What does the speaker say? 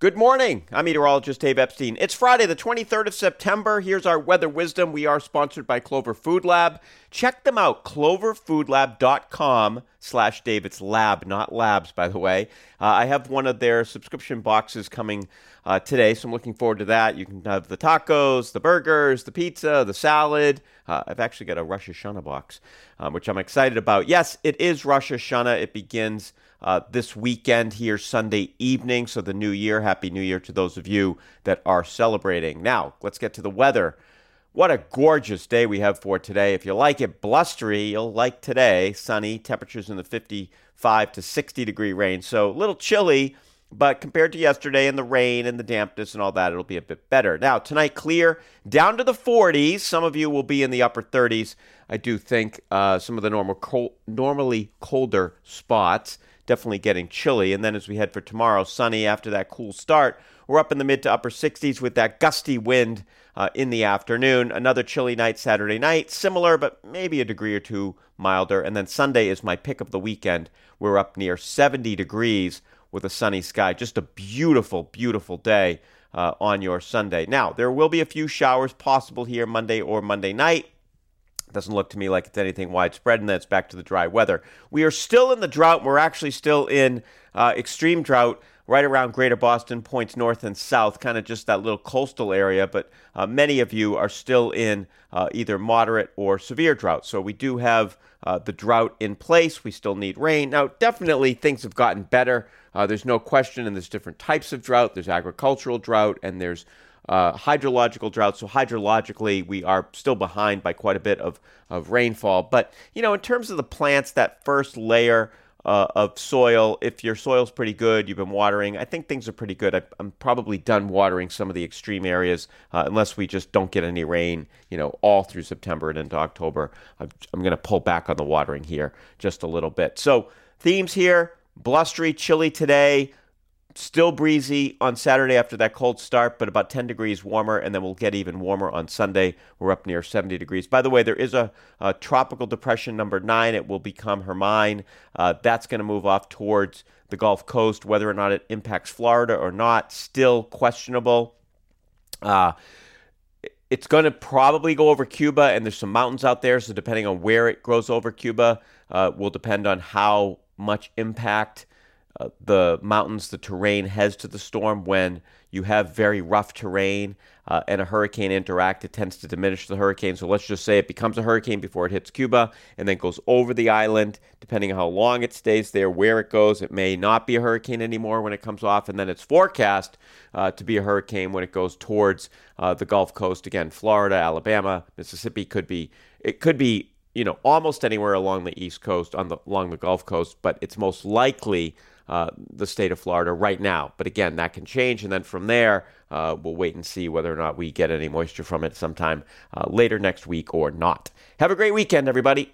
Good morning. I'm meteorologist Dave Epstein. It's Friday, the 23rd of September. Here's our weather wisdom. We are sponsored by Clover Food Lab. Check them out, cloverfoodlab.com slash Dave. It's lab, not labs, by the way. Uh, I have one of their subscription boxes coming uh, today, so I'm looking forward to that. You can have the tacos, the burgers, the pizza, the salad. Uh, I've actually got a Rosh Hashanah box, um, which I'm excited about. Yes, it is Rosh Hashanah. It begins uh, this weekend here, Sunday evening. So, the new year, Happy New Year to those of you that are celebrating. Now, let's get to the weather. What a gorgeous day we have for today. If you like it blustery, you'll like today. Sunny, temperatures in the 55 to 60 degree range. So, a little chilly. But compared to yesterday and the rain and the dampness and all that, it'll be a bit better. Now, tonight, clear down to the 40s. Some of you will be in the upper 30s. I do think uh, some of the normal normally colder spots definitely getting chilly. And then as we head for tomorrow, sunny after that cool start. We're up in the mid to upper 60s with that gusty wind uh, in the afternoon. Another chilly night Saturday night, similar, but maybe a degree or two milder. And then Sunday is my pick of the weekend. We're up near 70 degrees with a sunny sky. Just a beautiful, beautiful day uh, on your Sunday. Now, there will be a few showers possible here Monday or Monday night. Doesn't look to me like it's anything widespread, and then it's back to the dry weather. We are still in the drought. We're actually still in uh, extreme drought right around greater Boston, points north and south, kind of just that little coastal area. But uh, many of you are still in uh, either moderate or severe drought. So we do have uh, the drought in place. We still need rain. Now, definitely things have gotten better. Uh, there's no question, and there's different types of drought. There's agricultural drought, and there's uh, hydrological drought. So hydrologically, we are still behind by quite a bit of, of rainfall. But, you know, in terms of the plants, that first layer uh, of soil, if your soil's pretty good, you've been watering, I think things are pretty good. I, am probably done watering some of the extreme areas uh, unless we just don't get any rain, you know, all through September and into October. I'm, I'm going to pull back on the watering here just a little bit. So, themes here blustery, chilly today. Still breezy on Saturday after that cold start, but about 10 degrees warmer, and then we'll get even warmer on Sunday. We're up near 70 degrees. By the way, there is a, a tropical depression number nine. It will become Hermine. Uh, that's going to move off towards the Gulf Coast. Whether or not it impacts Florida or not, still questionable. Uh, it's going to probably go over Cuba, and there's some mountains out there. So depending on where it goes over Cuba, uh, will depend on how much impact uh, the mountains, the terrain heads to the storm when you have very rough terrain uh, and a hurricane interact, it tends to diminish the hurricane. So let's just say it becomes a hurricane before it hits Cuba and then goes over the island. Depending on how long it stays there, where it goes, it may not be a hurricane anymore when it comes off. And then it's forecast uh, to be a hurricane when it goes towards uh, the Gulf Coast. Again, Florida, Alabama, Mississippi could be, it could be, you know, almost anywhere along the East Coast, on the, along the Gulf Coast, but it's most likely uh, the state of Florida right now. But again, that can change. And then from there, uh, we'll wait and see whether or not we get any moisture from it sometime uh, later next week or not. Have a great weekend, everybody.